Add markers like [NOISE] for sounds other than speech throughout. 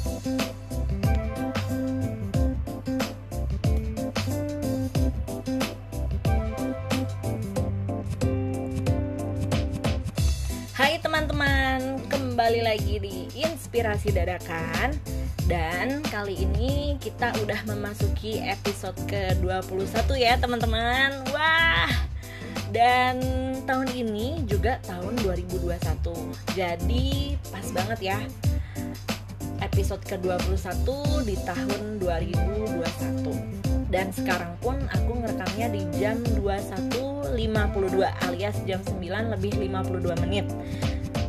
Hai teman-teman, kembali lagi di Inspirasi Dadakan. Dan kali ini kita udah memasuki episode ke-21 ya teman-teman. Wah, dan tahun ini juga tahun 2021 Jadi pas banget ya Episode ke-21 di tahun 2021 dan sekarang pun aku ngerekamnya di jam 21.52 alias jam 9 lebih 52 menit.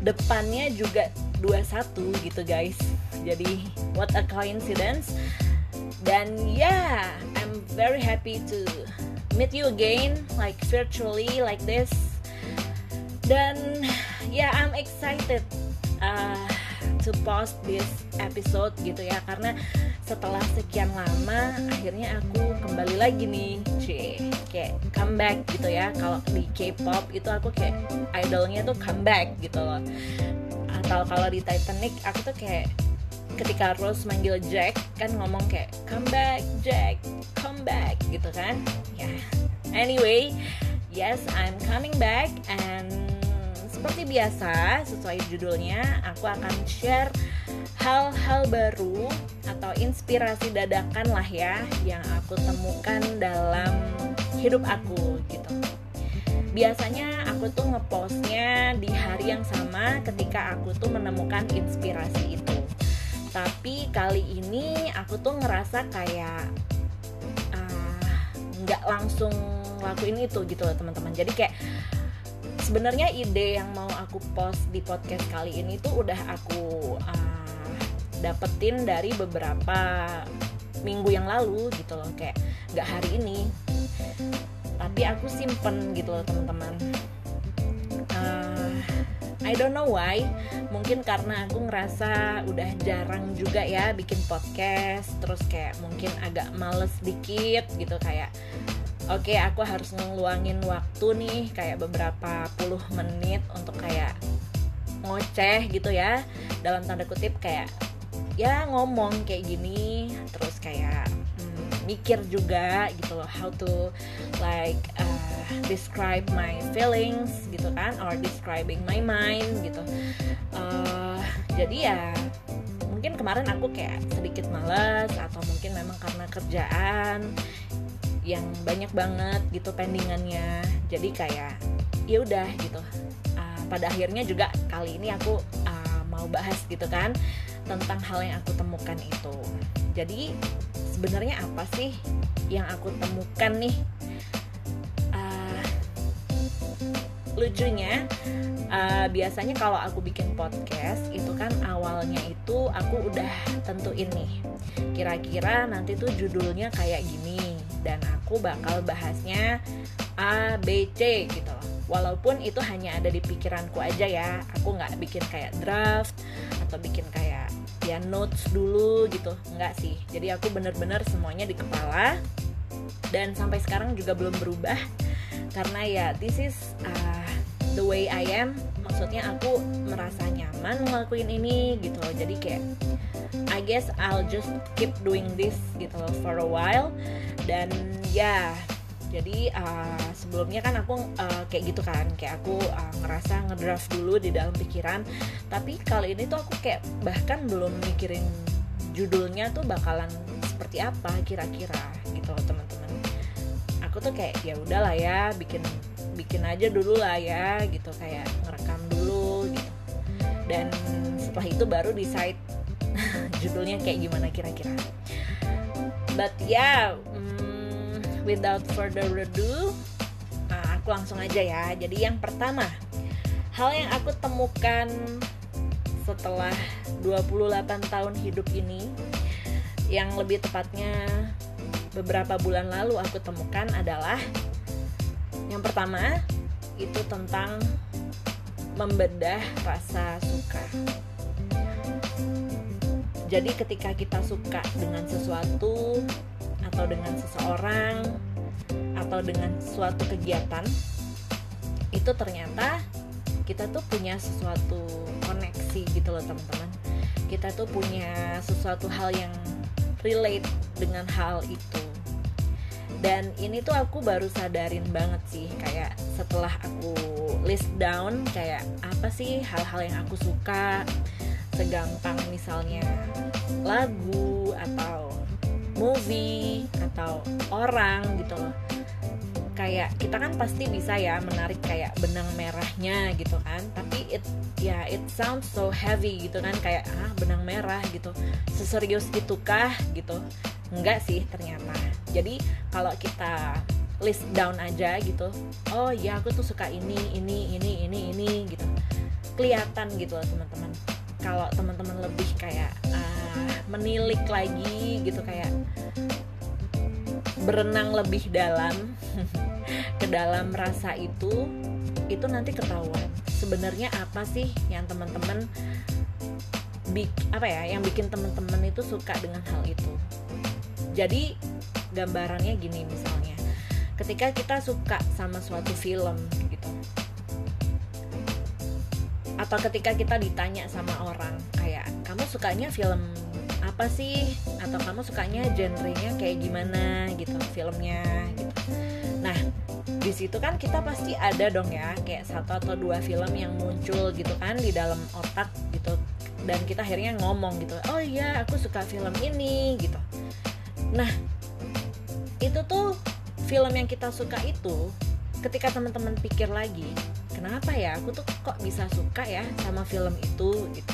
Depannya juga 21 gitu guys. Jadi what a coincidence. Dan ya yeah, I'm very happy to meet you again like virtually like this. Dan ya yeah, I'm excited. Uh, to post this episode gitu ya. Karena setelah sekian lama akhirnya aku kembali lagi nih cie. Kayak comeback gitu ya. Kalau di K-pop itu aku kayak idolnya tuh comeback gitu loh. Atau kalau di Titanic aku tuh kayak ketika Rose manggil Jack kan ngomong kayak comeback Jack. Comeback gitu kan. Ya. Yeah. anyway yes I'm coming back and seperti biasa sesuai judulnya aku akan share hal-hal baru atau inspirasi dadakan lah ya yang aku temukan dalam hidup aku gitu. Biasanya aku tuh ngepostnya di hari yang sama ketika aku tuh menemukan inspirasi itu. Tapi kali ini aku tuh ngerasa kayak nggak uh, langsung lakuin itu gitu teman-teman. Jadi kayak sebenarnya ide yang mau aku post di podcast kali ini tuh udah aku uh, dapetin dari beberapa minggu yang lalu gitu loh. Kayak nggak hari ini tapi aku simpen gitu loh teman-teman. Uh, I don't know why. Mungkin karena aku ngerasa udah jarang juga ya bikin podcast terus kayak mungkin agak males dikit gitu kayak oke okay, aku harus ngeluangin waktu nih kayak beberapa puluh menit untuk kayak ngoceh gitu ya. Dalam tanda kutip kayak ya ngomong kayak gini terus kayak hmm, mikir juga gitu loh how to like uh, describe my feelings gitu kan or describing my mind gitu. Uh, jadi ya mungkin kemarin aku kayak sedikit males atau mungkin memang karena kerjaan yang banyak banget gitu pendingannya jadi kayak ya udah gitu uh, pada akhirnya juga kali ini aku uh, mau bahas gitu kan tentang hal yang aku temukan itu. Jadi sebenarnya apa sih yang aku temukan nih? Uh, lucunya uh, biasanya kalau aku bikin podcast itu kan awalnya itu aku udah tentuin nih kira-kira nanti tuh judulnya kayak gini dan aku bakal bahasnya A B C gitu loh. Walaupun itu hanya ada di pikiranku aja ya. Aku nggak bikin kayak draft atau bikin kayak ya notes dulu gitu. Enggak sih. Jadi aku bener-bener semuanya di kepala. Dan sampai sekarang juga belum berubah. Karena ya this is uh, the way I am. Maksudnya aku merasa nyaman ngelakuin ini gitu loh. Jadi kayak I guess I'll just keep doing this gitu loh for a while. Dan ya jadi uh, sebelumnya kan aku uh, kayak gitu kan. Kayak aku uh, ngerasa ngedraft dulu di dalam pikiran. Tapi kali ini tuh aku kayak bahkan belum mikirin judulnya tuh bakalan seperti apa kira-kira gitu loh teman-teman. Aku tuh kayak ya udahlah ya bikin bikin aja dulu lah ya gitu. Kayak ngerekam dulu gitu. Dan setelah itu baru decide [LAUGHS] judulnya kayak gimana kira-kira but ya yeah, without further ado, nah, aku langsung aja ya. Jadi yang pertama, hal yang aku temukan setelah 28 tahun hidup ini yang lebih tepatnya beberapa bulan lalu aku temukan adalah yang pertama itu tentang membedah rasa suka. Jadi ketika kita suka dengan sesuatu atau dengan seseorang atau dengan suatu kegiatan itu ternyata kita tuh punya sesuatu koneksi gitu loh teman-teman. Kita tuh punya sesuatu hal yang relate dengan hal itu. Dan ini tuh aku baru sadarin banget sih kayak setelah aku list down kayak apa sih hal-hal yang aku suka segampang misalnya lagu atau movie atau orang gitu loh. Kayak kita kan pasti bisa ya menarik kayak benang merahnya gitu kan. Tapi it ya it sounds so heavy gitu kan. Kayak ah benang merah gitu. Seserius itukah gitu? Enggak sih ternyata. Jadi kalau kita list down aja gitu oh ya aku tuh suka ini ini ini ini ini gitu. Kelihatan gitu loh teman-teman kalau teman-teman lebih kayak uh, menilik lagi gitu kayak berenang lebih dalam [LAUGHS] ke dalam rasa itu itu nanti ketahuan. Sebenarnya apa sih yang teman-teman apa ya yang bikin teman-teman itu suka dengan hal itu? Jadi gambarannya gini misalnya. Ketika kita suka sama suatu film atau ketika kita ditanya sama orang kayak kamu sukanya film apa sih? Atau kamu sukanya genrenya kayak gimana? Gitu filmnya gitu. Nah di situ kan kita pasti ada dong ya kayak satu atau dua film yang muncul gitu kan di dalam otak gitu. Dan kita akhirnya ngomong gitu oh iya aku suka film ini gitu. Nah itu tuh film yang kita suka itu ketika teman-teman pikir lagi kenapa ya? Aku tuh kok bisa suka ya sama film itu gitu.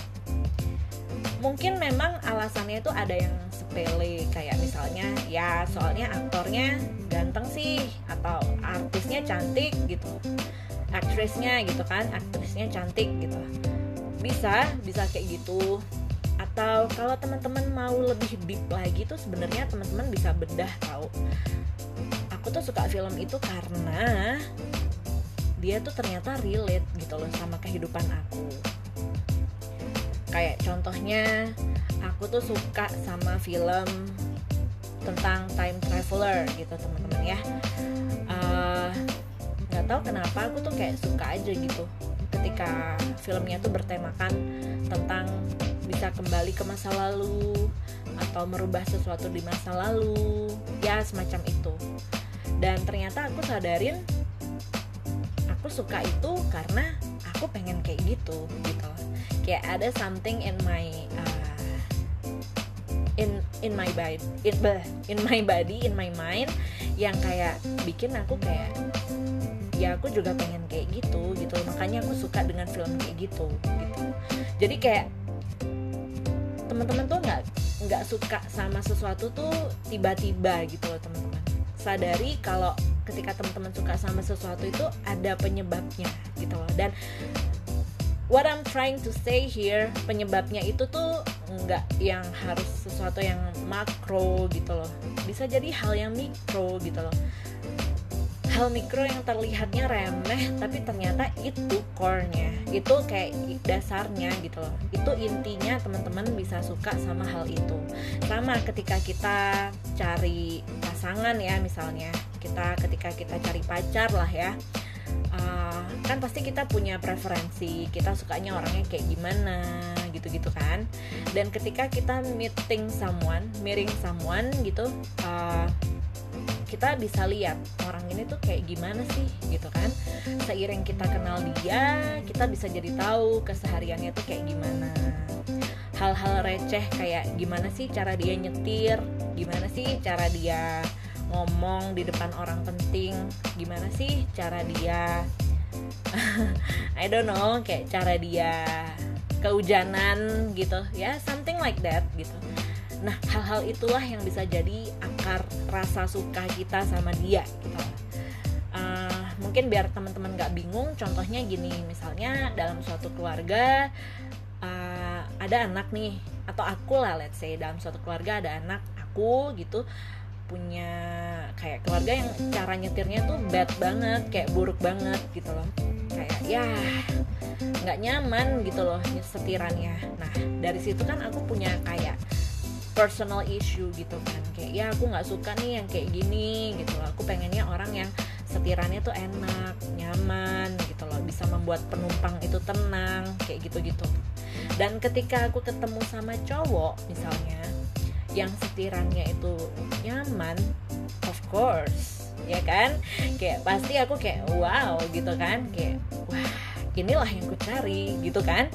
Mungkin memang alasannya itu ada yang sepele kayak misalnya ya soalnya aktornya ganteng sih atau artisnya cantik gitu. Aktrisnya gitu kan aktrisnya cantik gitu. Bisa bisa kayak gitu. Atau kalau teman-teman mau lebih deep lagi tuh sebenarnya teman-teman bisa bedah tahu aku tuh suka film itu karena dia tuh ternyata relate gitu loh sama kehidupan aku. Kayak contohnya aku tuh suka sama film tentang time traveler gitu teman-teman ya. Eh, nggak uh, tahu kenapa aku tuh kayak suka aja gitu ketika filmnya tuh bertemakan tentang bisa kembali ke masa lalu atau merubah sesuatu di masa lalu ya semacam itu. Dan ternyata aku sadarin aku suka itu karena aku pengen kayak gitu gitu. Kayak ada something in my uh, in in my body in, in my body in my mind yang kayak bikin aku kayak ya aku juga pengen kayak gitu gitu. Makanya aku suka dengan film kayak gitu gitu. Jadi kayak teman-teman tuh nggak nggak suka sama sesuatu tuh tiba-tiba gitu loh teman-teman. Sadari kalau ketika teman-teman suka sama sesuatu itu ada penyebabnya gitu loh. Dan what I'm trying to say here penyebabnya itu tuh nggak yang harus sesuatu yang makro gitu loh. Bisa jadi hal yang mikro gitu loh. Hal mikro yang terlihatnya remeh tapi ternyata itu core-nya. Itu kayak dasarnya gitu loh. Itu intinya teman-teman bisa suka sama hal itu. Sama ketika kita cari pasangan ya misalnya kita ketika kita cari pacar lah ya uh, kan pasti kita punya preferensi. Kita sukanya orangnya kayak gimana gitu-gitu kan. Dan ketika kita meeting someone miring someone gitu uh, kita bisa lihat orang ini tuh kayak gimana sih gitu kan. Seiring kita kenal dia kita bisa jadi tahu kesehariannya tuh kayak gimana. Hal-hal receh kayak gimana sih cara dia nyetir gimana sih cara dia ngomong di depan orang penting. Gimana sih cara dia? [LAUGHS] I don't know kayak cara dia kehujanan gitu. Ya something like that gitu. Nah, hal-hal itulah yang bisa jadi akar rasa suka kita sama dia gitu. Uh, mungkin biar teman-teman gak bingung, contohnya gini, misalnya dalam suatu keluarga uh, ada anak nih, atau aku lah, let's say dalam suatu keluarga ada anak aku gitu punya kayak keluarga yang cara nyetirnya tuh bad banget, kayak buruk banget gitu loh, kayak ya nggak nyaman gitu loh setirannya. Nah dari situ kan aku punya kayak personal issue gitu kan. Kayak ya aku nggak suka nih yang kayak gini gitu loh. Aku pengennya orang yang setirannya tuh enak nyaman gitu loh. Bisa membuat penumpang itu tenang kayak gitu gitu dan ketika aku ketemu sama cowok misalnya yang setirannya itu nyaman of course ya kan? Kayak pasti aku kayak wow gitu kan? Kayak wah inilah yang ku cari gitu kan?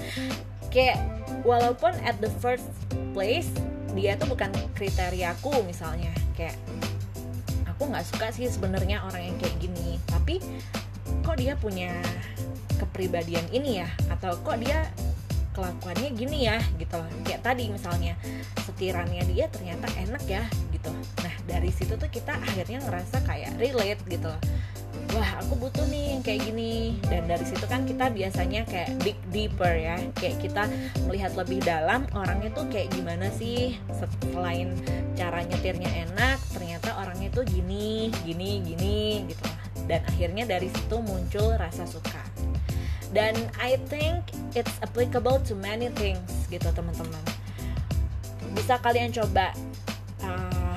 Kayak walaupun at the first place dia tuh bukan kriteriaku misalnya. Kayak aku nggak suka sih sebenarnya orang yang kayak gini. Tapi kok dia punya kepribadian ini ya? Atau kok dia kelakuannya gini ya gitu loh. Kayak tadi misalnya setirannya dia ternyata enak ya gitu. Nah dari situ tuh kita akhirnya ngerasa kayak relate gitu loh. Wah aku butuh nih yang kayak gini. Dan dari situ kan kita biasanya kayak dig deeper ya. Kayak kita melihat lebih dalam orangnya tuh kayak gimana sih? Selain cara nyetirnya enak ternyata orangnya tuh gini gini gini gitu dan akhirnya dari situ muncul rasa suka. Dan I think it's applicable to many things gitu teman-teman. Bisa kalian coba uh,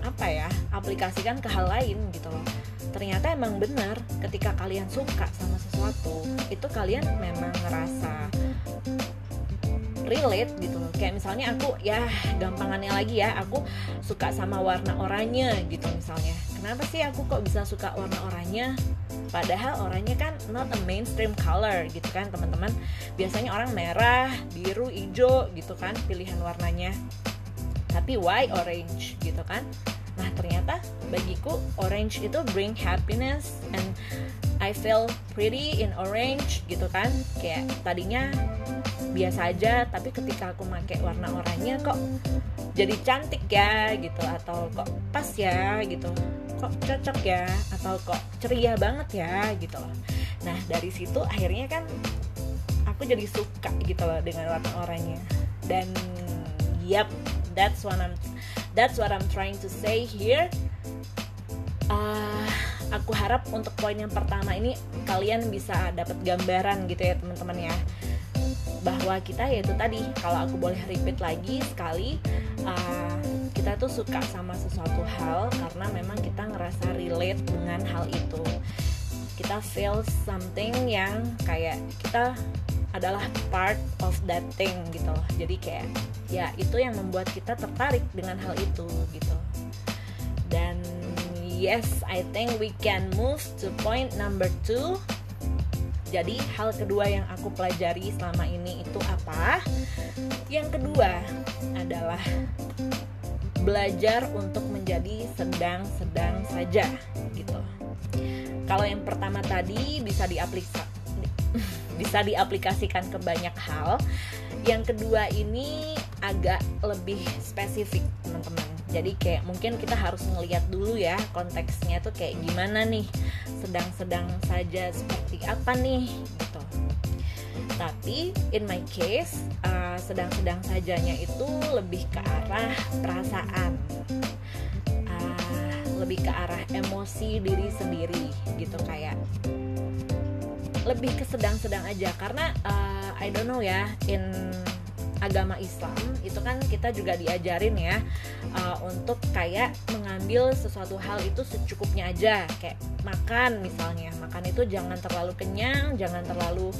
apa ya aplikasikan ke hal lain gitu loh. Ternyata emang benar ketika kalian suka sama sesuatu itu kalian memang ngerasa relate gitu loh. Kayak misalnya aku ya gampangannya lagi ya aku suka sama warna oranye gitu misalnya kenapa sih aku kok bisa suka warna oranye? Padahal oranye kan not a mainstream color gitu kan teman-teman. Biasanya orang merah biru hijau gitu kan pilihan warnanya. Tapi why orange gitu kan? Nah ternyata bagiku orange itu bring happiness and I feel pretty in orange gitu kan. Kayak tadinya biasa aja tapi ketika aku pakai warna oranye kok jadi cantik ya gitu atau kok pas ya gitu kok cocok ya atau kok ceria banget ya gitu loh. Nah dari situ akhirnya kan aku jadi suka gitu loh dengan warna oranye. Dan yep that's what I'm that's what I'm trying to say here. Uh, aku harap untuk poin yang pertama ini kalian bisa dapat gambaran gitu ya teman-teman ya. Bahwa kita yaitu tadi kalau aku boleh repeat lagi sekali uh, kita tuh suka sama sesuatu hal karena memang kita ngerasa relate dengan hal itu. Kita feel something yang kayak kita adalah part of that thing gitu loh. Jadi kayak ya itu yang membuat kita tertarik dengan hal itu gitu. Dan yes I think we can move to point number two. Jadi hal kedua yang aku pelajari selama ini itu apa? Yang kedua adalah belajar untuk menjadi sedang-sedang saja gitu. Kalau yang pertama tadi bisa diaplikasikan [LAUGHS] bisa diaplikasikan ke banyak hal. Yang kedua ini agak lebih spesifik, teman-teman. Jadi kayak mungkin kita harus ngeliat dulu ya konteksnya tuh kayak gimana nih. Sedang-sedang saja seperti apa nih gitu. Tapi in my case, uh, sedang-sedang sajanya itu lebih ke arah perasaan. Uh, lebih ke arah emosi diri sendiri gitu kayak lebih ke sedang-sedang aja karena uh, I don't know ya in agama Islam itu kan kita juga diajarin ya uh, untuk kayak mengambil sesuatu hal itu secukupnya aja. Kayak makan misalnya makan itu jangan terlalu kenyang jangan terlalu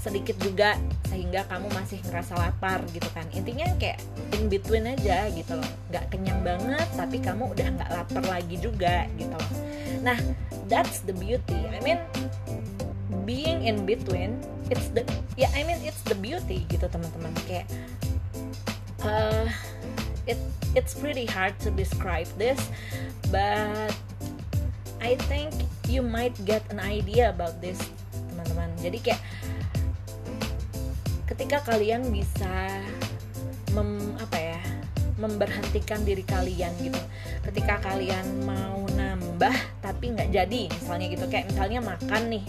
sedikit juga sehingga kamu masih ngerasa lapar gitu kan. Intinya kayak in between aja gitu loh. Nggak kenyang banget tapi kamu udah nggak lapar lagi juga gitu loh. Nah that's the beauty. I mean being in between it's the ya yeah, I mean it's the beauty gitu teman-teman. Kayak uh, it it's pretty hard to describe this but I think you might get an idea about this teman-teman. Jadi kayak ketika kalian bisa mem, apa ya memberhentikan diri kalian gitu. Ketika kalian mau nambah tapi nggak jadi misalnya gitu. Kayak misalnya makan nih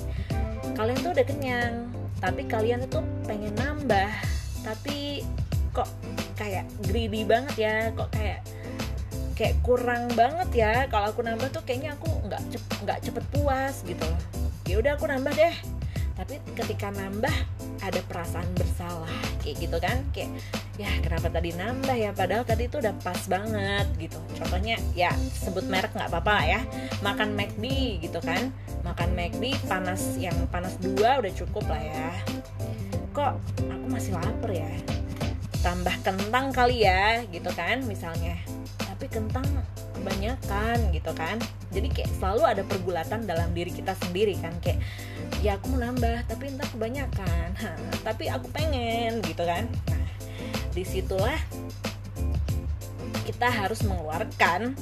kalian tuh udah kenyang tapi kalian tuh pengen nambah. Tapi kok kayak greedy banget ya. Kok kayak kayak kurang banget ya. Kalau aku nambah tuh kayaknya aku nggak nggak cepet puas gitu. Ya udah aku nambah deh. Tapi ketika nambah ada perasaan bersalah. Kayak gitu kan. Kayak ya kenapa tadi nambah ya? Padahal tadi itu udah pas banget gitu. Contohnya ya sebut merek nggak apa-apa ya. Makan McD gitu kan. Makan McD panas yang panas dua udah cukup lah ya. Kok aku masih lapar ya? Tambah kentang kali ya gitu kan misalnya. Tapi kentang kebanyakan gitu kan. Jadi kayak selalu ada pergulatan dalam diri kita sendiri kan. Kayak ya aku mau nambah tapi entah kebanyakan. Ha, [LAUGHS] tapi aku pengen gitu kan di situlah kita harus mengeluarkan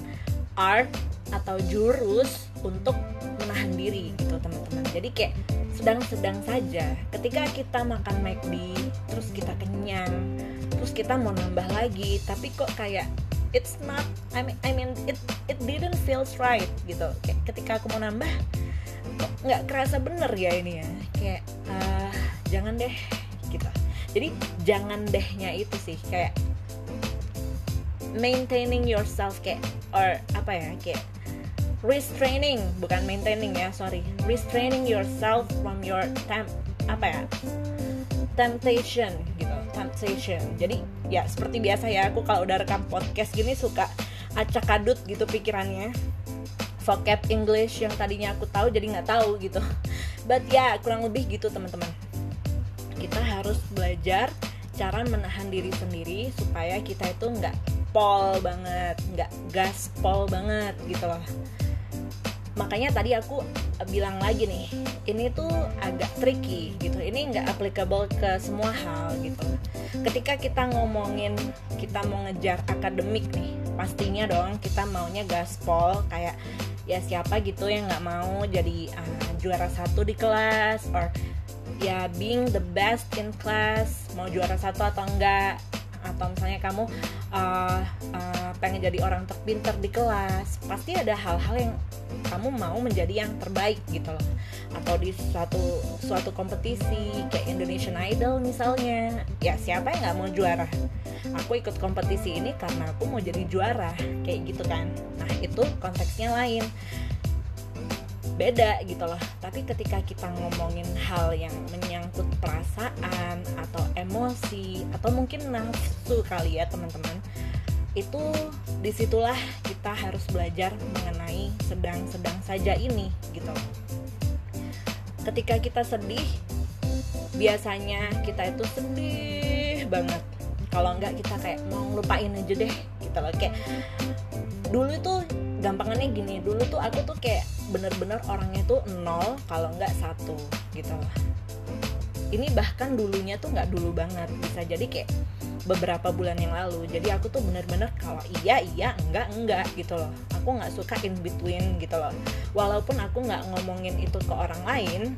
art atau jurus untuk menahan diri gitu teman-teman. Jadi kayak sedang-sedang saja. Ketika kita makan McD terus kita kenyang terus kita mau nambah lagi tapi kok kayak it's not I mean I mean it it didn't feels right gitu. Kayak ketika aku mau nambah kok nggak kerasa bener ya ini ya. Kayak uh, jangan deh gitu jadi jangan dehnya itu sih kayak maintaining yourself kayak or apa ya kayak restraining bukan maintaining ya sorry. Restraining yourself from your temp apa ya temptation gitu temptation. Jadi ya seperti biasa ya aku kalau udah rekam podcast gini suka acak kadut gitu pikirannya. Vocab English yang tadinya aku tahu jadi nggak tahu gitu. But ya kurang lebih gitu teman-teman kita harus belajar cara menahan diri sendiri supaya kita itu nggak pol banget nggak gaspol banget gitu loh. Makanya tadi aku bilang lagi nih ini tuh agak tricky gitu. Ini nggak applicable ke semua hal gitu. Ketika kita ngomongin kita mau ngejar akademik nih pastinya dong kita maunya gaspol kayak ya siapa gitu yang nggak mau jadi uh, juara satu di kelas or ya being the best in class mau juara satu atau enggak atau misalnya kamu uh, uh, pengen jadi orang terpinter di kelas pasti ada hal-hal yang kamu mau menjadi yang terbaik gitu loh. Atau di suatu suatu kompetisi kayak Indonesian Idol misalnya ya siapa yang nggak mau juara? Aku ikut kompetisi ini karena aku mau jadi juara kayak gitu kan. Nah itu konteksnya lain beda gitu loh. Tapi ketika kita ngomongin hal yang menyangkut perasaan atau emosi atau mungkin nafsu kali ya teman-teman itu di situlah kita harus belajar mengenai sedang-sedang saja ini gitu. Loh ketika kita sedih biasanya kita itu sedih banget. Kalau enggak kita kayak mau ngelupain aja deh gitu loh. Kayak dulu tuh gampangannya gini dulu tuh aku tuh kayak bener-bener orangnya tuh nol kalau nggak satu gitu. Loh ini bahkan dulunya tuh nggak dulu banget bisa jadi kayak beberapa bulan yang lalu. Jadi aku tuh bener-bener kalau iya iya enggak enggak gitu loh. Aku nggak suka in between gitu loh. Walaupun aku nggak ngomongin itu ke orang lain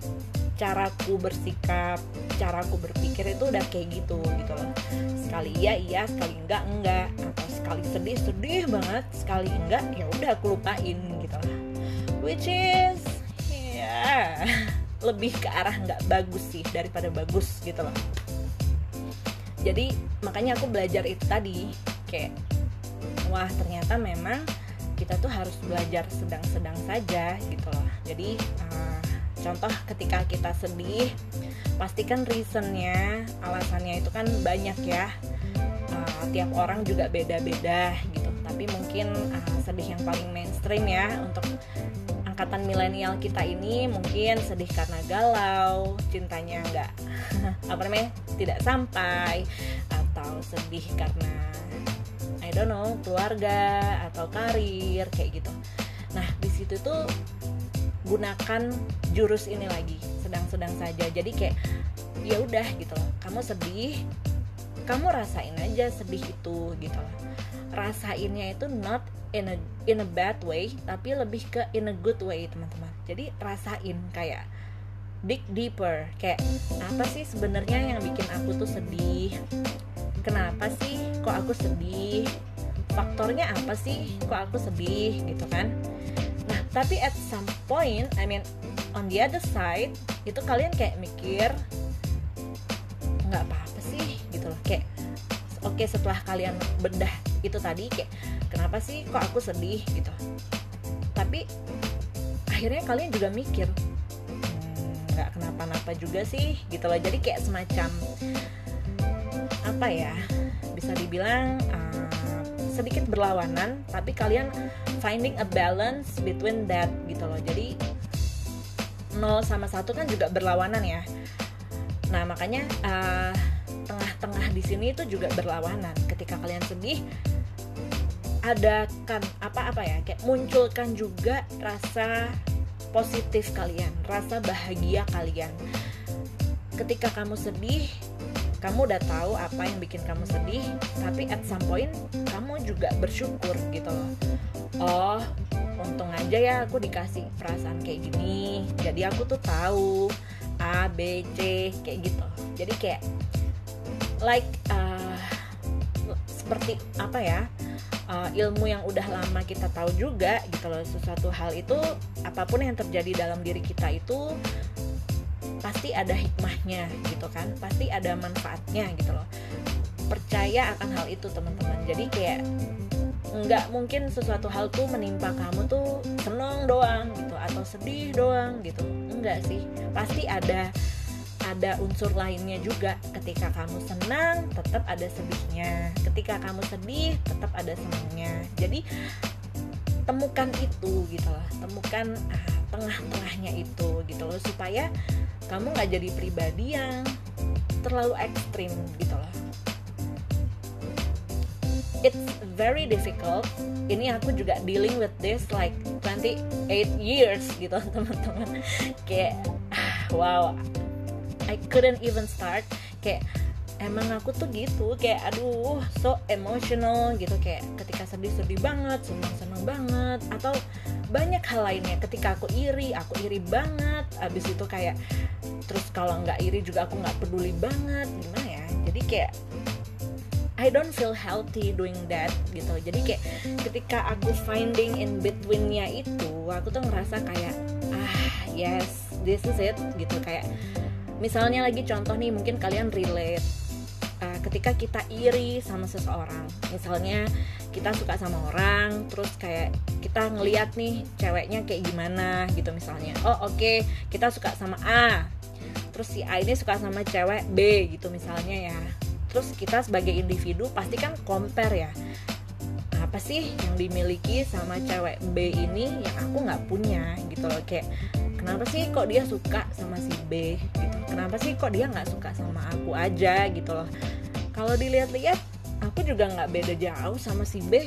caraku bersikap caraku berpikir itu udah kayak gitu gitu loh. Sekali iya iya sekali enggak enggak. Atau sekali sedih sedih banget sekali enggak ya udah aku lupain gitu loh which is ya [LAUGHS] lebih ke arah nggak bagus sih daripada bagus gitu loh. Jadi makanya aku belajar itu tadi kayak wah ternyata memang kita tuh harus belajar sedang-sedang saja gitu loh. Jadi uh, contoh ketika kita sedih pastikan reasonnya alasannya itu kan banyak ya. Uh, tiap orang juga beda-beda gitu. Tapi mungkin uh, sedih yang paling mainstream ya untuk angkatan milenial kita ini mungkin sedih karena galau, cintanya nggak [LAUGHS] apa namanya tidak sampai, atau sedih karena I don't know keluarga atau karir kayak gitu. Nah di situ tuh gunakan jurus ini lagi sedang-sedang saja. Jadi kayak ya udah gitu loh, kamu sedih, kamu rasain aja sedih itu gitu loh. Rasainnya itu not in a in a bad way tapi lebih ke in a good way teman-teman. Jadi rasain kayak dig deeper. Kayak apa sih sebenarnya yang bikin aku tuh sedih? Kenapa sih kok aku sedih? Faktornya apa sih kok aku sedih? Gitu kan? Nah tapi at some point I mean on the other side itu kalian kayak mikir nggak apa-apa sih gitu loh. Kayak oke okay, setelah kalian bedah itu tadi kayak kenapa sih kok aku sedih gitu? Tapi akhirnya kalian juga mikir hmm, nggak hmm, kenapa-napa juga sih gitu loh. Jadi kayak semacam apa ya bisa dibilang uh, sedikit berlawanan tapi kalian finding a balance between that gitu loh. Jadi 0 sama satu kan juga berlawanan ya. Nah makanya uh, tengah-tengah di sini itu juga berlawanan. Ketika kalian sedih ada kan apa apa ya kayak munculkan juga rasa positif kalian rasa bahagia kalian. Ketika kamu sedih kamu udah tahu apa yang bikin kamu sedih tapi at some point kamu juga bersyukur gitu loh. Oh untung aja ya aku dikasih perasaan kayak gini. Jadi aku tuh tahu A B C kayak gitu. Jadi kayak like uh, seperti apa ya uh, ilmu yang udah lama kita tahu juga gitu loh sesuatu hal itu apa pun yang terjadi dalam diri kita itu pasti ada hikmahnya gitu kan pasti ada manfaatnya gitu loh. Percaya akan hal itu teman-teman. Jadi kayak nggak mungkin sesuatu hal tuh menimpa kamu tuh seneng doang gitu atau sedih doang gitu. Enggak sih pasti ada ada unsur lainnya juga. Ketika kamu senang tetap ada sedihnya. Ketika kamu sedih tetap ada senangnya. Jadi temukan itu gitu loh. Temukan ah, tengah-tengahnya itu gitu loh. Supaya kamu nggak jadi pribadi yang terlalu ekstrim gitu loh. It's very difficult. Ini aku juga dealing with this like 28 years gitu [LAUGHS] teman-teman. Kayak wow I couldn't even start. Kayak emang aku tuh gitu kayak aduh so emotional gitu. Kayak ketika sedih-sedih banget senang-senang banget atau banyak hal lainnya. Ketika aku iri aku iri banget. Abis itu kayak terus kalau nggak iri juga aku nggak peduli banget. Gimana ya? Jadi kayak I don't feel healthy doing that gitu. Jadi kayak ketika aku finding in betweennya itu aku tuh ngerasa kayak ah yes this is it gitu. Kayak misalnya lagi contoh nih mungkin kalian relate. Uh, ketika kita iri sama seseorang. Misalnya kita suka sama orang terus kayak kita ngeliat nih ceweknya kayak gimana gitu misalnya. Oh oke okay, kita suka sama A. Terus si A ini suka sama cewek B gitu misalnya ya. Terus kita sebagai individu pasti kan compare ya. Apa sih yang dimiliki sama cewek B ini yang aku nggak punya gitu loh. Kayak kenapa sih kok dia suka sama si B gitu? Kenapa sih kok dia nggak suka sama aku aja gitu loh? Kalau dilihat-lihat aku juga nggak beda jauh sama si B.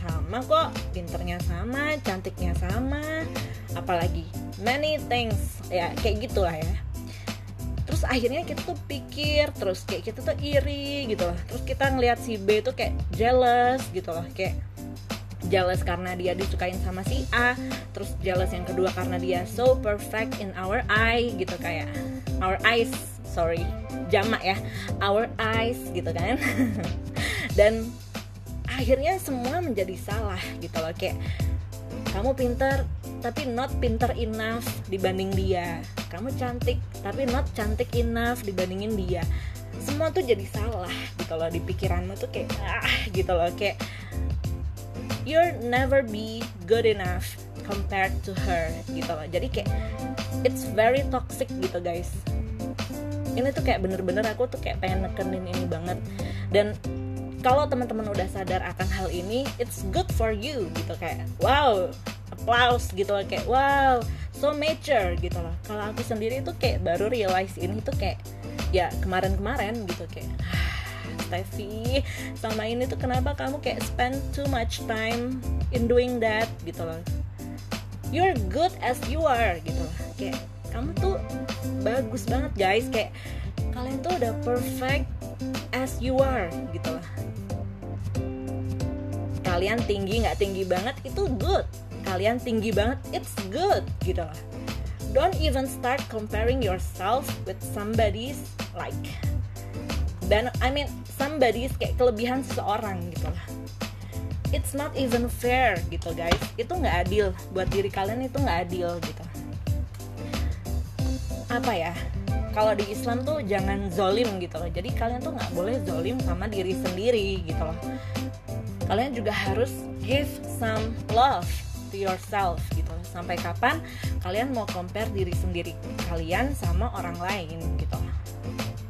Sama kok pinternya sama cantiknya sama apalagi many things. Ya kayak gitulah ya. Terus akhirnya kita tuh pikir terus kayak kita tuh iri gitu loh. Terus kita ngeliat si B tuh kayak jealous gitu loh kayak jealous karena dia disukain sama si A terus jealous yang kedua karena dia so perfect in our eye gitu kayak our eyes sorry jamak ya our eyes gitu kan. [LAUGHS] Dan akhirnya semua menjadi salah gitu loh kayak kamu pinter tapi not pinter enough dibanding dia. Kamu cantik tapi not cantik enough dibandingin dia. Semua tuh jadi salah gitu loh di pikiranmu tuh kayak ah gitu loh kayak you're never be good enough compared to her gitu loh. Jadi kayak it's very toxic gitu guys. Ini tuh kayak bener-bener aku tuh kayak pengen nekenin ini banget. Dan kalau teman-teman udah sadar akan hal ini it's good for you gitu. Kayak wow applause gitu loh. Kayak wow so mature gitu loh. Kalau aku sendiri tuh kayak baru realize ini tuh kayak ya kemarin-kemarin gitu. Kayak Steffi sama ini tuh kenapa kamu kayak spend too much time in doing that gitu loh. You're good as you are gitu loh. Kayak kamu tuh bagus banget guys. Kayak kalian tuh udah perfect as you are gitu loh. Kalian tinggi nggak tinggi banget itu good. Kalian tinggi banget it's good gitu lah don't even start comparing yourself with somebody's like dan I mean somebody's kayak kelebihan seseorang gitu lah. It's not even fair gitu guys. Itu nggak adil. Buat diri kalian itu nggak adil gitu. Apa ya? Kalau di Islam tuh jangan zolim gitu loh. Jadi kalian tuh nggak boleh zolim sama diri sendiri gitu loh. Kalian juga harus give some love to yourself gitu sampai kapan kalian mau compare diri sendiri kalian sama orang lain gitu ah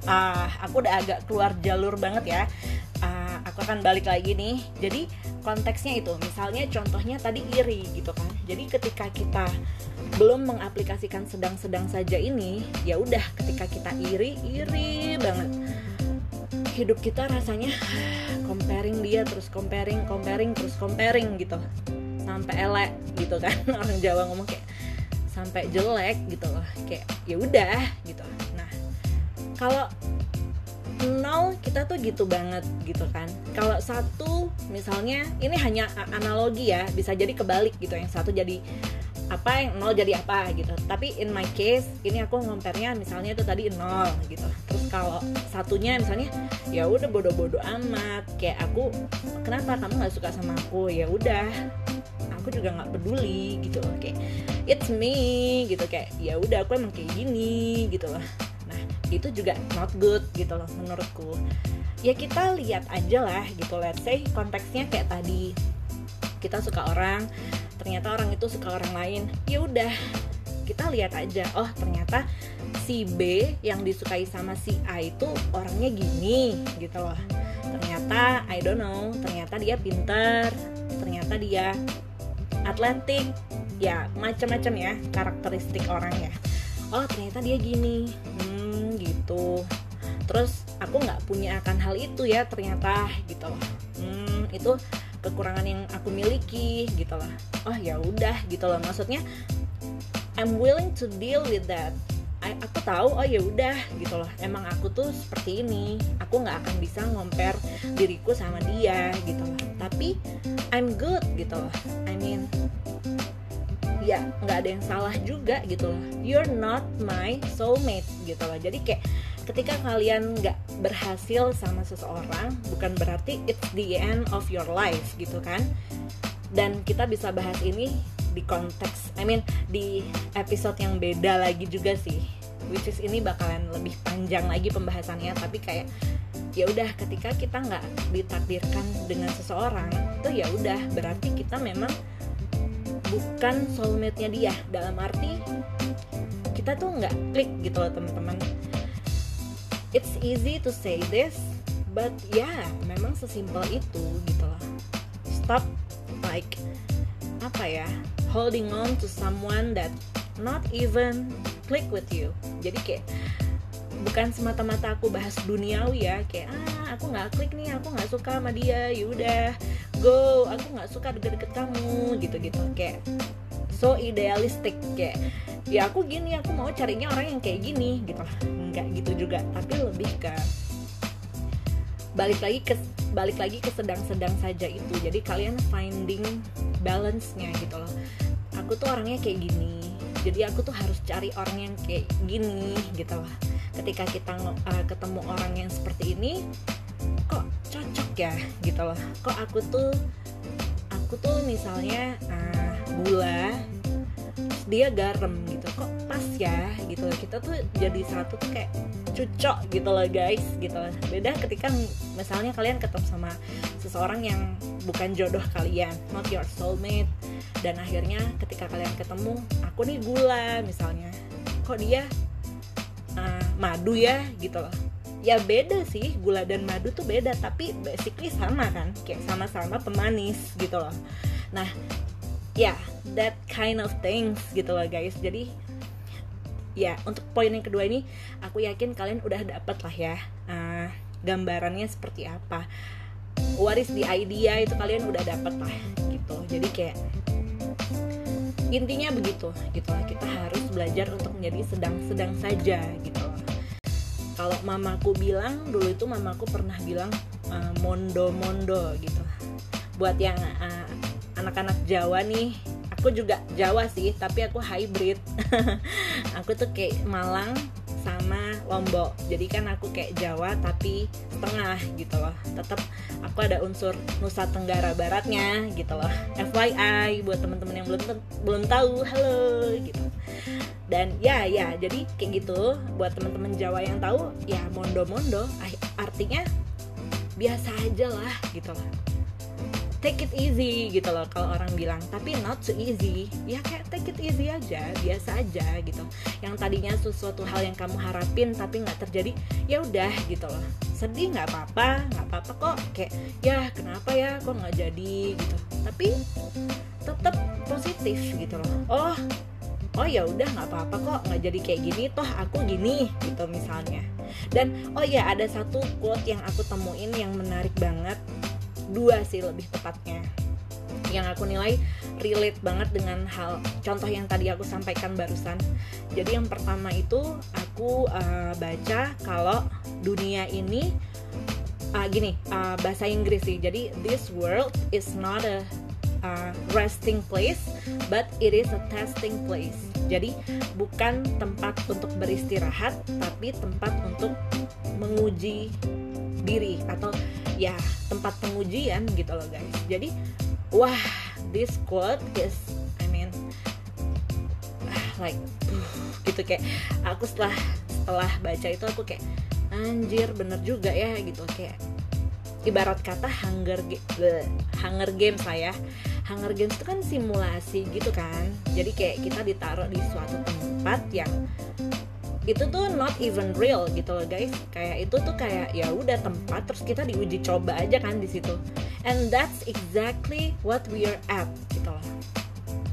uh, aku udah agak keluar jalur banget ya. Uh, aku akan balik lagi nih. Jadi konteksnya itu misalnya contohnya tadi iri gitu kan. Jadi ketika kita belum mengaplikasikan sedang-sedang saja ini ya udah ketika kita iri iri banget. Hidup kita rasanya [SIGHS] comparing dia terus comparing comparing terus comparing gitu. Sampai elek gitu kan. [LAUGHS] Orang Jawa ngomong kayak sampai jelek gitu loh. Kayak ya udah gitu kalau nol kita tuh gitu banget gitu kan. Kalau satu misalnya ini hanya analogi ya bisa jadi kebalik gitu yang satu jadi apa yang nol jadi apa gitu. Tapi in my case ini aku ngompernya misalnya itu tadi nol gitu. Terus kalau satunya misalnya ya udah bodoh-bodoh amat. Kayak aku kenapa kamu nggak suka sama aku? Ya udah aku juga nggak peduli gitu loh. Kayak it's me gitu. Kayak ya udah aku emang kayak gini gitu loh itu juga not good gitu loh menurutku. Ya kita lihat aja lah gitu. Let's say konteksnya kayak tadi. Kita suka orang ternyata orang itu suka orang lain. Ya udah kita lihat aja. Oh ternyata si B yang disukai sama si A itu orangnya gini gitu loh. Ternyata I don't know ternyata dia pinter ternyata dia atletik. Ya macam-macam ya karakteristik orang ya oh ternyata dia gini. Hmm, gitu. Terus aku nggak punya akan hal itu ya ternyata gitu loh. Hmm, itu kekurangan yang aku miliki gitu loh. Oh ya udah gitu loh. Maksudnya I'm willing to deal with that. I, aku tahu oh ya udah gitu loh. Emang aku tuh seperti ini. Aku nggak akan bisa ngomper diriku sama dia gitu loh. Tapi I'm good gitu loh. I mean ya nggak ada yang salah juga gitu loh. You're not my soulmate gitu loh. Jadi kayak ketika kalian nggak berhasil sama seseorang bukan berarti it's the end of your life gitu kan. Dan kita bisa bahas ini di konteks I mean di episode yang beda lagi juga sih. Which is ini bakalan lebih panjang lagi pembahasannya tapi kayak ya udah ketika kita nggak ditakdirkan dengan seseorang itu ya udah berarti kita memang bukan soulmate-nya dia. Dalam arti kita tuh nggak klik gitu loh teman-teman. It's easy to say this but ya yeah, memang sesimpel itu gitu loh. Stop like apa ya holding on to someone that not even click with you. Jadi kayak bukan semata-mata aku bahas duniawi ya kayak ah aku nggak klik nih aku nggak suka sama dia yaudah go aku nggak suka deket-deket kamu gitu-gitu. Kayak so idealistik kayak ya aku gini aku mau carinya orang yang kayak gini gitu. Nggak gitu juga tapi lebih ke balik lagi ke balik lagi ke sedang-sedang saja itu. Jadi kalian finding balance-nya gitu loh. Aku tuh orangnya kayak gini jadi aku tuh harus cari orang yang kayak gini gitu loh. Ketika kita uh, ketemu orang yang seperti ini kok cocok ya gitu loh. Kok aku tuh aku tuh misalnya uh, gula dia garam gitu kok pas ya gitu loh. Kita tuh jadi satu tuh kayak cocok gitu loh guys gitu loh. Beda ketika misalnya kalian ketemu sama seseorang yang bukan jodoh kalian not your soulmate. Dan akhirnya ketika kalian ketemu aku nih gula misalnya kok dia uh, madu ya gitu loh ya beda sih gula dan madu tuh beda tapi basically sama kan? Kayak sama-sama pemanis gitu loh. Nah ya yeah, that kind of things gitu loh guys. Jadi ya untuk poin yang kedua ini aku yakin kalian udah dapat lah ya uh, gambarannya seperti apa. What is the idea itu kalian udah dapat lah gitu. Jadi kayak intinya begitu gitu lah. Kita harus belajar untuk menjadi sedang-sedang saja gitu kalau mamaku bilang dulu itu mamaku pernah bilang uh, mondo mondo gitu. Buat yang uh, anak-anak Jawa nih aku juga Jawa sih tapi aku hybrid. [LAUGHS] Aku tuh kayak Malang sama Lombok. Jadi kan aku kayak Jawa tapi setengah gitu loh. Tetap aku ada unsur Nusa Tenggara Baratnya gitu loh. FYI buat teman-teman yang belum belum tahu halo gitu dan ya ya jadi kayak gitu. Buat teman-teman Jawa yang tahu ya mondo-mondo artinya biasa aja lah gitu loh take it easy gitu loh kalau orang bilang. Tapi not so easy. Ya kayak take it easy aja biasa aja gitu. Yang tadinya sesuatu hal yang kamu harapin tapi nggak terjadi ya udah gitu loh. Sedih nggak apa-apa nggak apa-apa kok. Kayak ya kenapa ya kok nggak jadi gitu. Tapi tetap positif gitu loh. Oh oh ya udah nggak apa-apa kok nggak jadi kayak gini toh aku gini gitu misalnya dan oh ya ada satu quote yang aku temuin yang menarik banget dua sih lebih tepatnya yang aku nilai relate banget dengan hal contoh yang tadi aku sampaikan barusan. Jadi yang pertama itu aku uh, baca kalau dunia ini uh, gini uh, bahasa Inggris sih. Jadi this world is not a uh, resting place, but it is a testing place. Jadi bukan tempat untuk beristirahat, tapi tempat untuk menguji diri atau ya tempat pengujian gitu loh guys. Jadi wah this quote is I mean like [SIGHS] gitu kayak aku setelah setelah baca itu aku kayak anjir bener juga ya gitu kayak ibarat kata Hunger Hunger Games saya Hunger Games itu kan simulasi gitu kan. Jadi kayak kita ditaruh di suatu tempat yang itu tuh not even real gitu loh guys. Kayak itu tuh kayak ya udah tempat terus kita diuji coba aja kan di situ. And that's exactly what we are at gitu loh.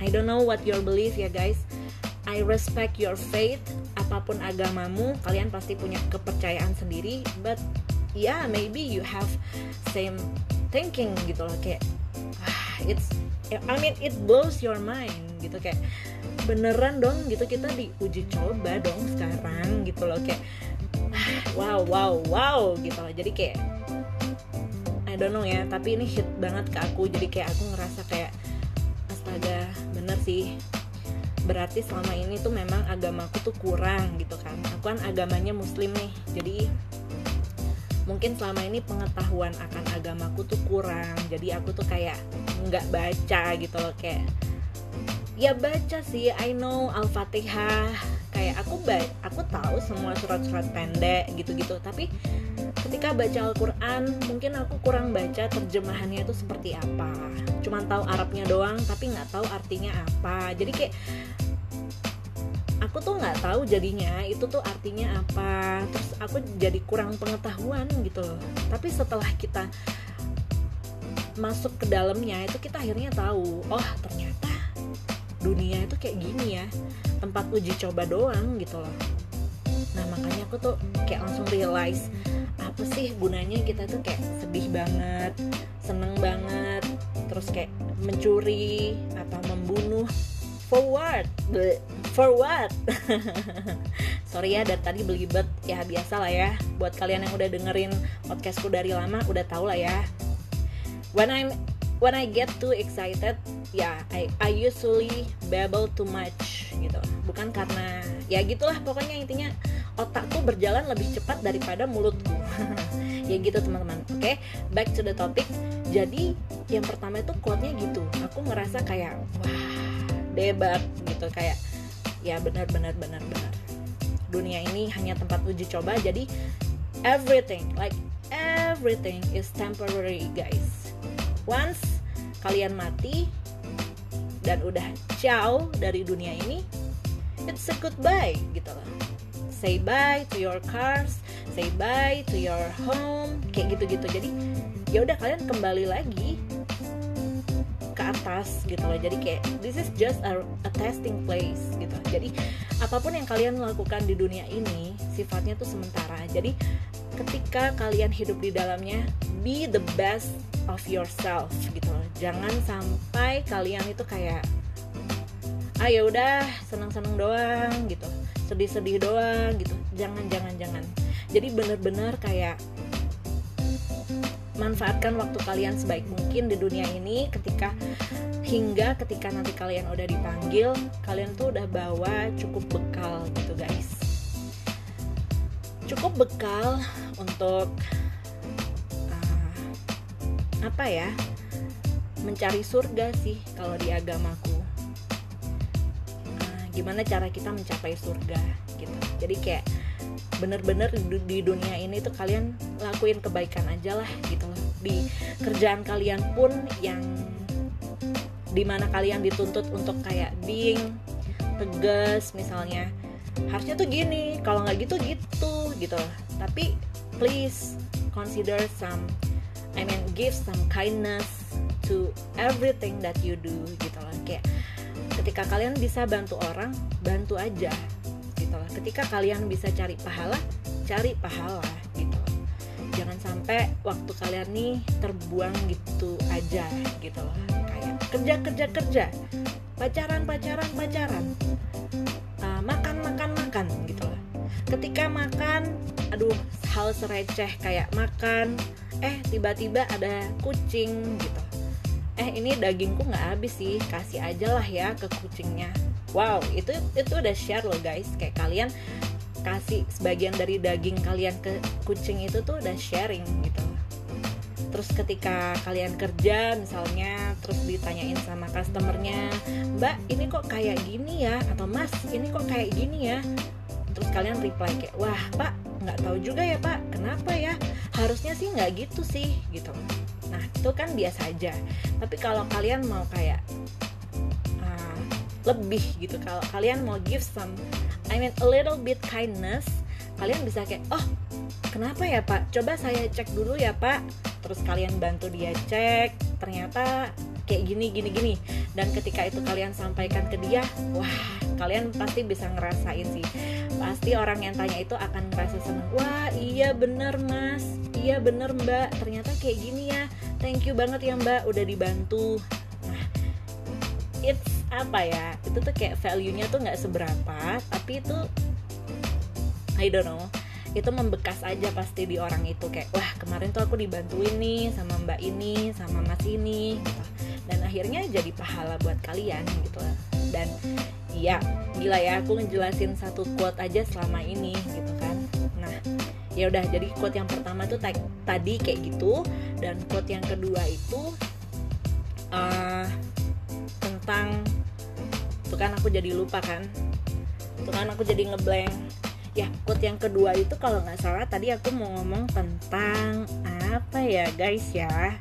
I don't know what your belief ya guys. I respect your faith apa pun agamamu kalian pasti punya kepercayaan sendiri but yeah maybe you have same thinking gitu loh. Kayak ah, it's I mean it blows your mind gitu. Kayak beneran dong gitu kita diuji coba dong sekarang gitu loh. Kayak [SIGHS] wow wow wow gitu loh. Jadi kayak I don't know ya tapi ini hit banget ke aku. Jadi kayak aku ngerasa kayak astaga bener sih. Berarti selama ini tuh memang agamaku tuh kurang gitu kan. Aku kan agamanya muslim nih jadi mungkin selama ini pengetahuan akan agamaku tuh kurang. Jadi aku tuh kayak nggak baca gitu loh kayak ya baca sih I know Al-Fatihah. Kayak aku ba aku tahu semua surat-surat pendek gitu-gitu. Tapi ketika baca Al-Quran mungkin aku kurang baca terjemahannya itu seperti apa. Cuman tahu Arabnya doang tapi nggak tahu artinya apa. Jadi kayak aku tuh nggak tahu jadinya itu tuh artinya apa. Terus aku jadi kurang pengetahuan gitu loh. Tapi setelah kita masuk ke dalamnya itu kita akhirnya tahu oh ternyata dunia itu kayak gini ya. Tempat uji coba doang gitu loh. Nah makanya aku tuh kayak langsung realize apa sih gunanya kita tuh kayak sedih banget seneng banget terus kayak mencuri atau membunuh for what for what? [LAUGHS] Sorry ya dari tadi belibet. Ya biasa lah ya. Buat kalian yang udah dengerin podcastku dari lama udah tau lah ya. When I'm when I get too excited ya yeah, I I usually babble too much gitu. Bukan karena ya gitulah pokoknya intinya otakku berjalan lebih cepat daripada mulutku. [LAUGHS] Ya gitu teman-teman. Oke okay? back to the topic. Jadi yang pertama itu quote-nya gitu. Aku ngerasa kayak wah debat gitu. Kayak ya benar-benar benar-benar dunia ini hanya tempat uji coba jadi everything like everything is temporary guys. Once kalian mati dan udah jauh dari dunia ini it's a goodbye gitu loh. Say bye to your cars say bye to your home kayak gitu-gitu. Jadi ya udah kalian kembali lagi ke atas gitu loh. Jadi kayak this is just a, a testing place gitu jadi apa pun yang kalian lakukan di dunia ini sifatnya tuh sementara. Jadi ketika kalian hidup di dalamnya be the best of yourself gitu. Loh jangan sampai kalian itu kayak ah ya udah senang-senang doang gitu. Sedih-sedih doang gitu. Jangan jangan jangan. Jadi bener-bener kayak manfaatkan waktu kalian sebaik mungkin di dunia ini ketika hingga ketika nanti kalian udah dipanggil kalian tuh udah bawa cukup bekal gitu guys. Cukup bekal untuk apa ya mencari surga sih kalau di agamaku. Nah, gimana cara kita mencapai surga gitu. Jadi kayak bener-bener di dunia ini tuh kalian lakuin kebaikan aja lah gitu loh. Di kerjaan kalian pun yang di mana kalian dituntut untuk kayak being tegas misalnya. Harusnya tuh gini kalau nggak gitu gitu gitu. Tapi please consider some I mean give some kindness to everything that you do gitu loh. Kayak ketika kalian bisa bantu orang bantu aja gitu loh. Ketika kalian bisa cari pahala cari pahala gitu loh. Jangan sampai waktu kalian nih terbuang gitu aja gitu loh kerja kerja kerja. Pacaran pacaran pacaran. Uh, makan makan makan gitu loh ketika makan aduh hal sereceh kayak makan eh tiba-tiba ada kucing gitu. Eh ini dagingku nggak habis sih kasih aja lah ya ke kucingnya. Wow itu itu udah share loh guys. Kayak kalian kasih sebagian dari daging kalian ke kucing itu tuh udah sharing gitu terus ketika kalian kerja misalnya terus ditanyain sama customernya mbak ini kok kayak gini ya? Atau mas ini kok kayak gini ya? Terus kalian reply kayak wah pak nggak tahu juga ya pak kenapa ya? Harusnya sih nggak gitu sih gitu. Nah itu kan biasa aja. Tapi kalau kalian mau kayak uh, lebih gitu kalau kalian mau give some I mean a little bit kindness kalian bisa kayak oh kenapa ya pak? Coba saya cek dulu ya pak terus kalian bantu dia cek ternyata kayak gini gini gini. Dan ketika itu kalian sampaikan ke dia wah kalian pasti bisa ngerasain sih. Pasti orang yang tanya itu akan ngerasa seneng. Wah iya bener mas. Iya bener mbak. Ternyata kayak gini ya. Thank you banget ya mbak udah dibantu. Nah it's apa ya? Itu tuh kayak value nya tuh nggak seberapa tapi itu I don't know itu membekas aja pasti di orang itu. Kayak wah kemarin tuh aku dibantuin nih sama mbak ini sama mas ini gitu. Dan akhirnya jadi pahala buat kalian gitu. Dan iya gila ya aku ngejelasin satu quote aja selama ini gitu kan. Nah ya udah jadi quote yang pertama tuh tadi kayak gitu. Dan quote yang kedua itu uh, tentang tuh kan aku jadi lupa kan. Tuh kan aku jadi ngeblank ya quote yang kedua itu kalau nggak salah tadi aku mau ngomong tentang apa ya guys ya.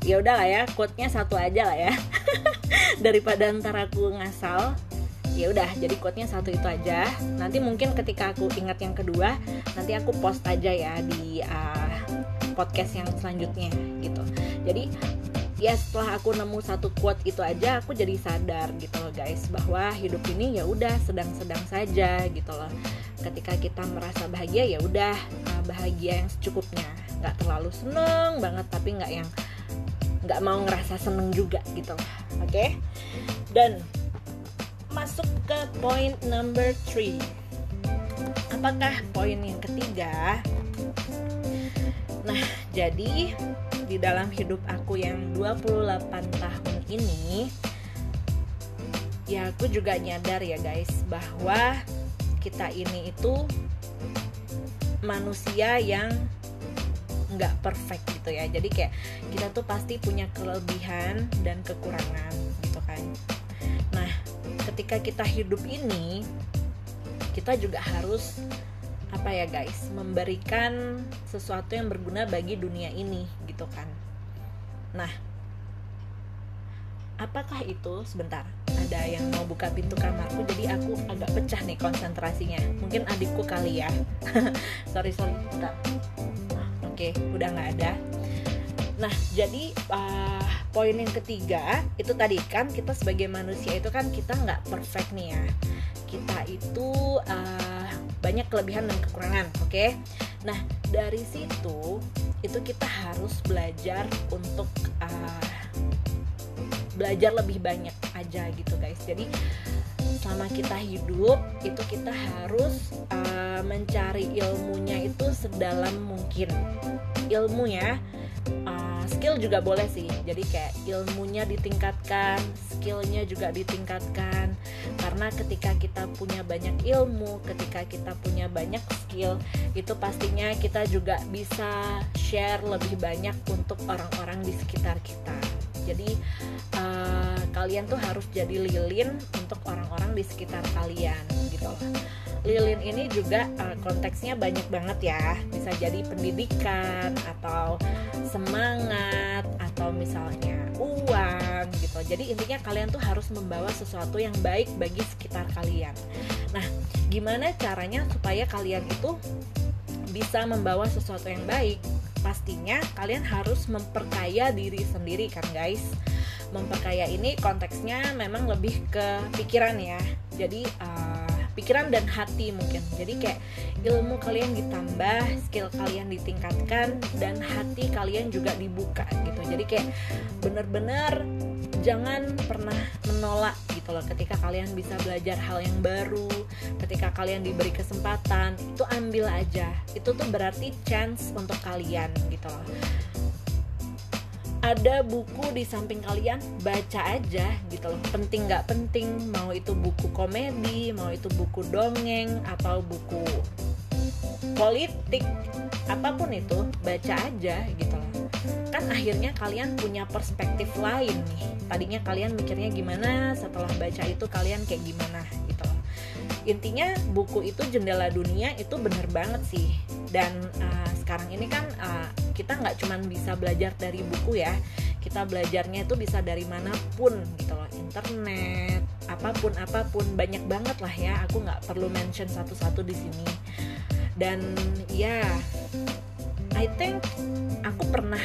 Ya udah lah ya quote-nya satu aja lah ya. [LAUGHS] Daripada ntar aku ngasal ya udah jadi quote-nya satu itu aja. Nanti mungkin ketika aku ingat yang kedua nanti aku post aja ya di uh, podcast yang selanjutnya gitu. Jadi ya setelah aku nemu satu quote itu aja aku jadi sadar gitu loh guys bahwa hidup ini ya udah sedang-sedang saja gitu loh. Ketika kita merasa bahagia ya udah uh, bahagia yang secukupnya. Nggak terlalu seneng banget tapi nggak yang nggak mau ngerasa seneng juga gitu oke? Okay? dan masuk ke poin number three. Apakah poin yang ketiga? Nah jadi di dalam hidup aku yang 28 tahun ini ya aku juga nyadar ya guys bahwa kita ini itu manusia yang nggak perfect gitu ya. Jadi kayak kita tuh pasti punya kelebihan dan kekurangan gitu kan. Nah ketika kita hidup ini kita juga harus apa ya guys memberikan sesuatu yang berguna bagi dunia ini gitu kan. Nah apakah itu? Sebentar ada yang mau buka pintu kamarku jadi aku agak pecah nih konsentrasinya. Mungkin adikku kali ya. [LAUGHS] Sorry sorry bentar. Oke udah nggak ada. Nah jadi uh, poin yang ketiga itu tadi kan kita sebagai manusia itu kan kita nggak perfect nih ya kita itu uh, banyak kelebihan dan kekurangan oke okay? nah dari situ itu kita harus belajar untuk uh, belajar lebih banyak aja gitu guys jadi selama kita hidup itu kita harus uh, mencari ilmunya itu sedalam mungkin ilmu ya uh, skill juga boleh sih. Jadi kayak ilmunya ditingkatkan skillnya juga ditingkatkan. Karena ketika kita punya banyak ilmu ketika kita punya banyak skill itu pastinya kita juga bisa share lebih banyak untuk orang-orang di sekitar kita. Jadi uh, kalian tuh harus jadi lilin untuk orang-orang di sekitar kalian gitu loh lilin ini juga uh, konteksnya banyak banget ya. Bisa jadi pendidikan atau jadi intinya kalian tuh harus membawa sesuatu yang baik bagi sekitar kalian. Nah gimana caranya supaya kalian itu bisa membawa sesuatu yang baik? Pastinya kalian harus memperkaya diri sendiri kan guys? Memperkaya ini konteksnya memang lebih ke pikiran ya. Jadi uh, pikiran dan hati mungkin. Jadi kayak ilmu kalian ditambah skill kalian ditingkatkan dan hati kalian juga dibuka gitu. Jadi kayak bener-bener jangan pernah menolak gitu loh. Ketika kalian bisa belajar hal yang baru ketika kalian diberi kesempatan itu ambil aja. Itu tuh berarti chance untuk kalian gitu loh ada buku di samping kalian baca aja gitu loh. Penting nggak penting mau itu buku komedi mau itu buku dongeng atau buku politik apa pun itu baca aja gitu loh. Kan akhirnya kalian punya perspektif lain nih. Tadinya kalian mikirnya gimana setelah baca itu kalian kayak gimana gitu loh. Intinya buku itu jendela dunia itu bener banget sih dan uh, sekarang ini kan uh, kita nggak cuma bisa belajar dari buku ya. Kita belajarnya itu bisa dari mana pun gitu loh. Internet apa pun apa pun. Banyak banget lah ya. Aku nggak perlu mention satu-satu di sini. Dan ya I think aku pernah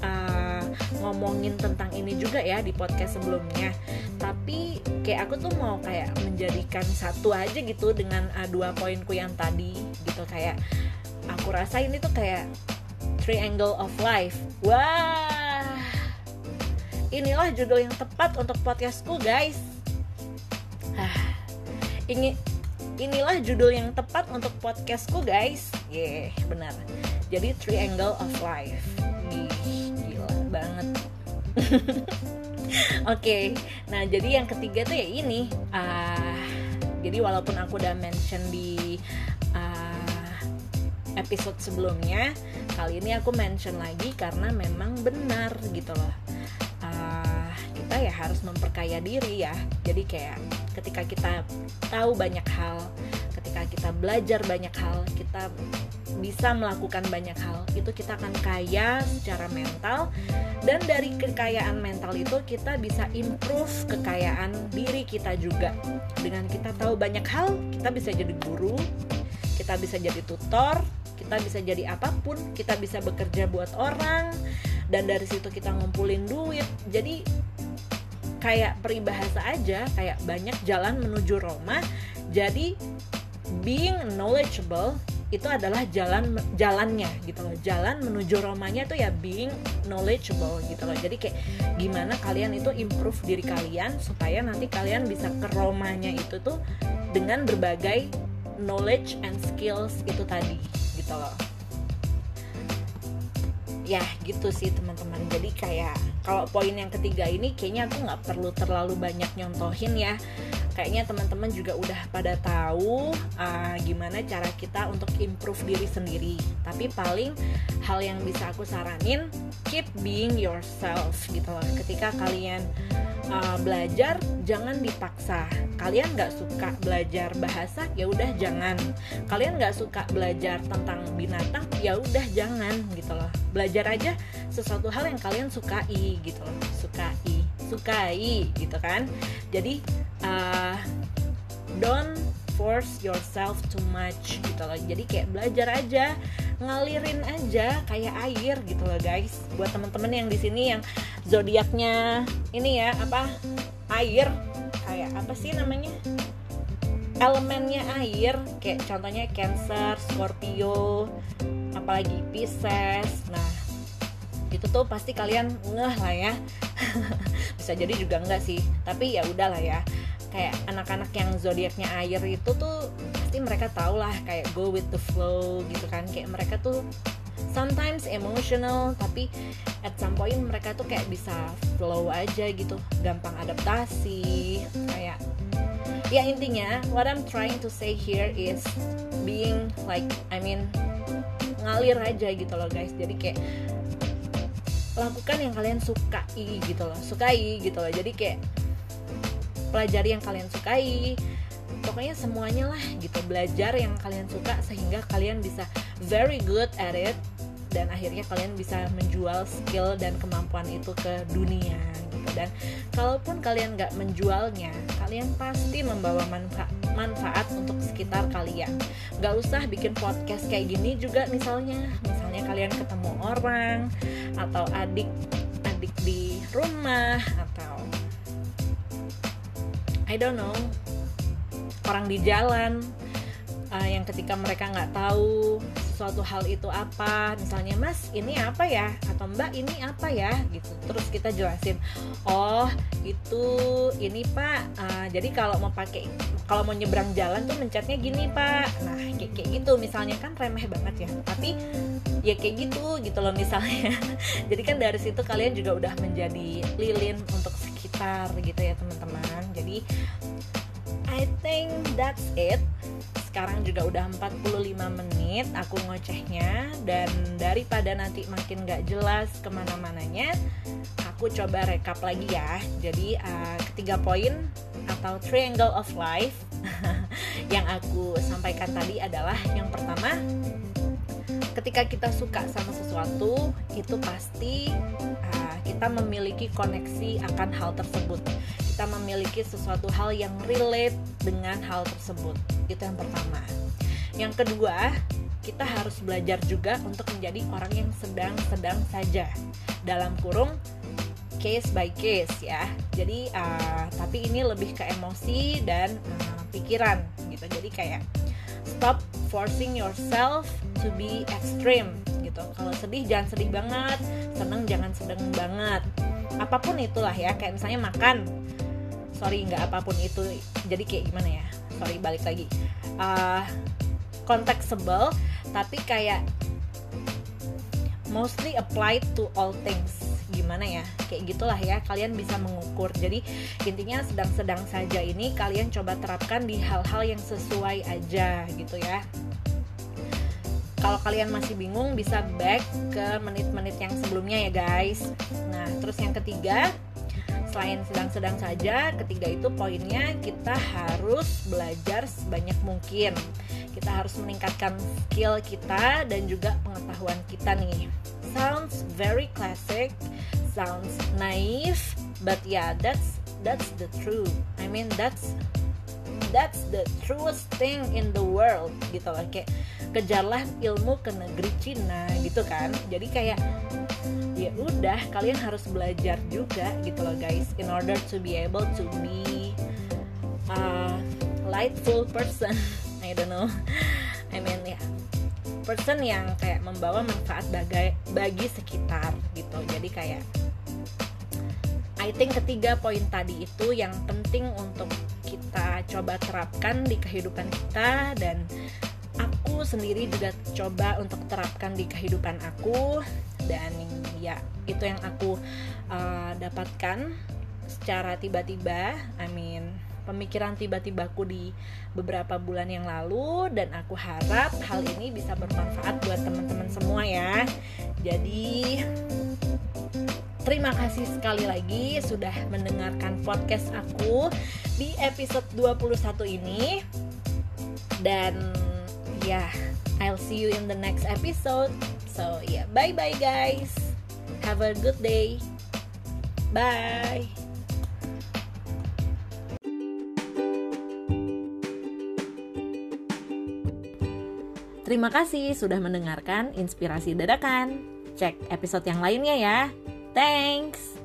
uh, ngomongin tentang ini juga ya di podcast sebelumnya. Tapi kayak aku tuh mau kayak menjadikan satu aja gitu dengan uh, dua poinku yang tadi gitu. Kayak aku rasa ini tuh kayak triangle of life. Wah. Inilah judul yang tepat untuk podcastku guys. Ah, ini inilah judul yang tepat untuk podcastku guys. Yeah benar. Jadi triangle of life. Ih, gila banget. [LAUGHS] Oke, okay, nah jadi yang ketiga tuh ya ini. Uh, jadi walaupun aku udah mention di episode sebelumnya kali ini aku mention lagi karena memang benar gitu loh. Uh, kita ya harus memperkaya diri ya. Jadi kayak ketika kita tahu banyak hal ketika kita belajar banyak hal kita bisa melakukan banyak hal itu kita akan kaya secara mental. Dan dari kekayaan mental itu kita bisa improve kekayaan diri kita juga. Dengan kita tahu banyak hal kita bisa jadi guru kita bisa jadi tutor kita bisa jadi apa pun kita bisa bekerja buat orang dan dari situ kita ngumpulin duit. Jadi kayak peribahasa aja kayak banyak jalan menuju Roma. Jadi being knowledgeable itu adalah jalan jalannya gitu loh. Jalan menuju Romanya tuh ya being knowledgeable gitu loh. Jadi kayak gimana kalian itu improve diri kalian supaya nanti kalian bisa ke Romanya itu tuh dengan berbagai knowledge and skills itu tadi gitu loh. Ya gitu sih teman-teman. Jadi kayak kalau poin yang ketiga ini kayaknya aku nggak perlu terlalu banyak nyontohin ya. Kayaknya teman-teman juga udah pada tahu uh, gimana cara kita untuk improve diri sendiri. Tapi paling hal yang bisa aku saranin keep being yourself gitu loh. Ketika kalian uh, belajar jangan dipaksa. Kalian nggak suka belajar bahasa ya udah jangan. Kalian nggak suka belajar tentang binatang ya udah jangan gitu loh. Belajar aja sesuatu hal yang kalian sukai gitu loh. Sukai sukai gitu kan. Jadi uh, don't force yourself too much gitu loh. Jadi kayak belajar aja ngalirin aja kayak air gitu loh guys. Buat temen-temen yang di sini yang zodiaknya ini ya apa air. Kayak apa sih namanya? Elemennya air. Kayak contohnya Cancer, Scorpio, apalagi Pisces. Nah, itu tuh pasti kalian ngeh lah ya. [LAUGHS] Bisa jadi juga enggak sih, tapi ya udahlah ya kayak anak-anak yang zodiaknya air itu tuh pasti mereka tau lah kayak go with the flow gitu kan. Kayak mereka tuh sometimes emotional tapi at some point mereka tuh kayak bisa flow aja gitu. Gampang adaptasi kayak ya intinya what I'm trying to say here is being like I mean ngalir aja gitu loh guys. Jadi kayak lakukan yang kalian sukai gitu loh sukai gitu loh. Jadi kayak pelajari yang kalian sukai. Pokoknya semuanya lah gitu belajar yang kalian suka sehingga kalian bisa very good at it dan akhirnya kalian bisa menjual skill dan kemampuan itu ke dunia gitu. Dan kalaupun kalian nggak menjualnya kalian pasti membawa manfaat manfaat untuk sekitar kalian. Nggak usah bikin podcast kayak gini juga misalnya. Misalnya kalian ketemu orang atau adik adik di rumah atau I don't know. Orang di jalan uh, yang ketika mereka nggak tahu suatu hal itu apa? Misalnya mas ini apa ya? Atau mbak ini apa ya? Gitu. Terus kita jelasin oh itu ini pak. Uh, jadi kalau mau pakai kalau mau nyebrang jalan tuh mencetnya gini pak. Nah kayak, kayak gitu. Misalnya kan remeh banget ya. Tapi ya kayak gitu gitu loh misalnya. [LAUGHS] Jadi kan dari situ kalian juga udah menjadi lilin untuk sekitar gitu ya teman-teman. Jadi I think that's it sekarang juga udah 45 menit aku ngocehnya. Dan daripada nanti makin gak jelas ke mana-mananya aku coba rekap lagi ya. Jadi uh, ketiga poin atau triangle of life [LAUGHS] yang aku sampaikan tadi adalah yang pertama ketika kita suka sama sesuatu itu pasti uh, kita memiliki koneksi akan hal tersebut kita memiliki sesuatu hal yang relate dengan hal tersebut. Itu yang pertama. Yang kedua, kita harus belajar juga untuk menjadi orang yang sedang-sedang saja. Dalam kurung case by case ya. Jadi uh, tapi ini lebih ke emosi dan uh, pikiran gitu. Jadi kayak stop forcing yourself to be extreme gitu. Kalau sedih jangan sedih banget, seneng jangan seneng banget. Apa pun itulah ya, kayak misalnya makan. Sorry nggak apa pun itu. Jadi kayak gimana ya? Sorry balik lagi. Uh, contextable tapi kayak mostly applied to all things. Gimana ya? Kayak gitulah ya kalian bisa mengukur. Jadi intinya sedang-sedang saja ini kalian coba terapkan di hal-hal yang sesuai aja gitu ya kalau kalian masih bingung bisa back ke menit-menit yang sebelumnya ya guys. Nah terus yang ketiga selain sedang-sedang saja ketiga itu poinnya kita harus belajar sebanyak mungkin. Kita harus meningkatkan skill kita dan juga pengetahuan kita nih. Sounds very classic sounds naive but yeah that's that's the truth. I mean that's that's the truest thing in the world gitu loh. Kayak kejarlah ilmu ke negeri Cina gitu kan. Jadi kayak ya udah kalian harus belajar juga gitu loh guys in order to be able to be a lightful person. [LAUGHS] I don't know. I mean ya yeah, person yang kayak membawa manfaat bagi bagi sekitar gitu. Jadi kayak I think ketiga poin tadi itu yang penting untuk coba terapkan di kehidupan kita dan aku sendiri juga coba untuk terapkan di kehidupan aku dan ya itu yang aku uh, dapatkan secara tiba-tiba I mean pemikiran tiba-tibaku di beberapa bulan yang lalu dan aku harap hal ini bisa bermanfaat buat teman-teman semua ya. Jadi terima kasih sekali lagi sudah mendengarkan podcast aku di episode 21 ini dan ya yeah, I'll see you in the next episode So yeah, bye bye guys. Have a good day. Bye. Terima kasih sudah mendengarkan inspirasi dadakan. Cek episode yang lainnya ya. Thanks.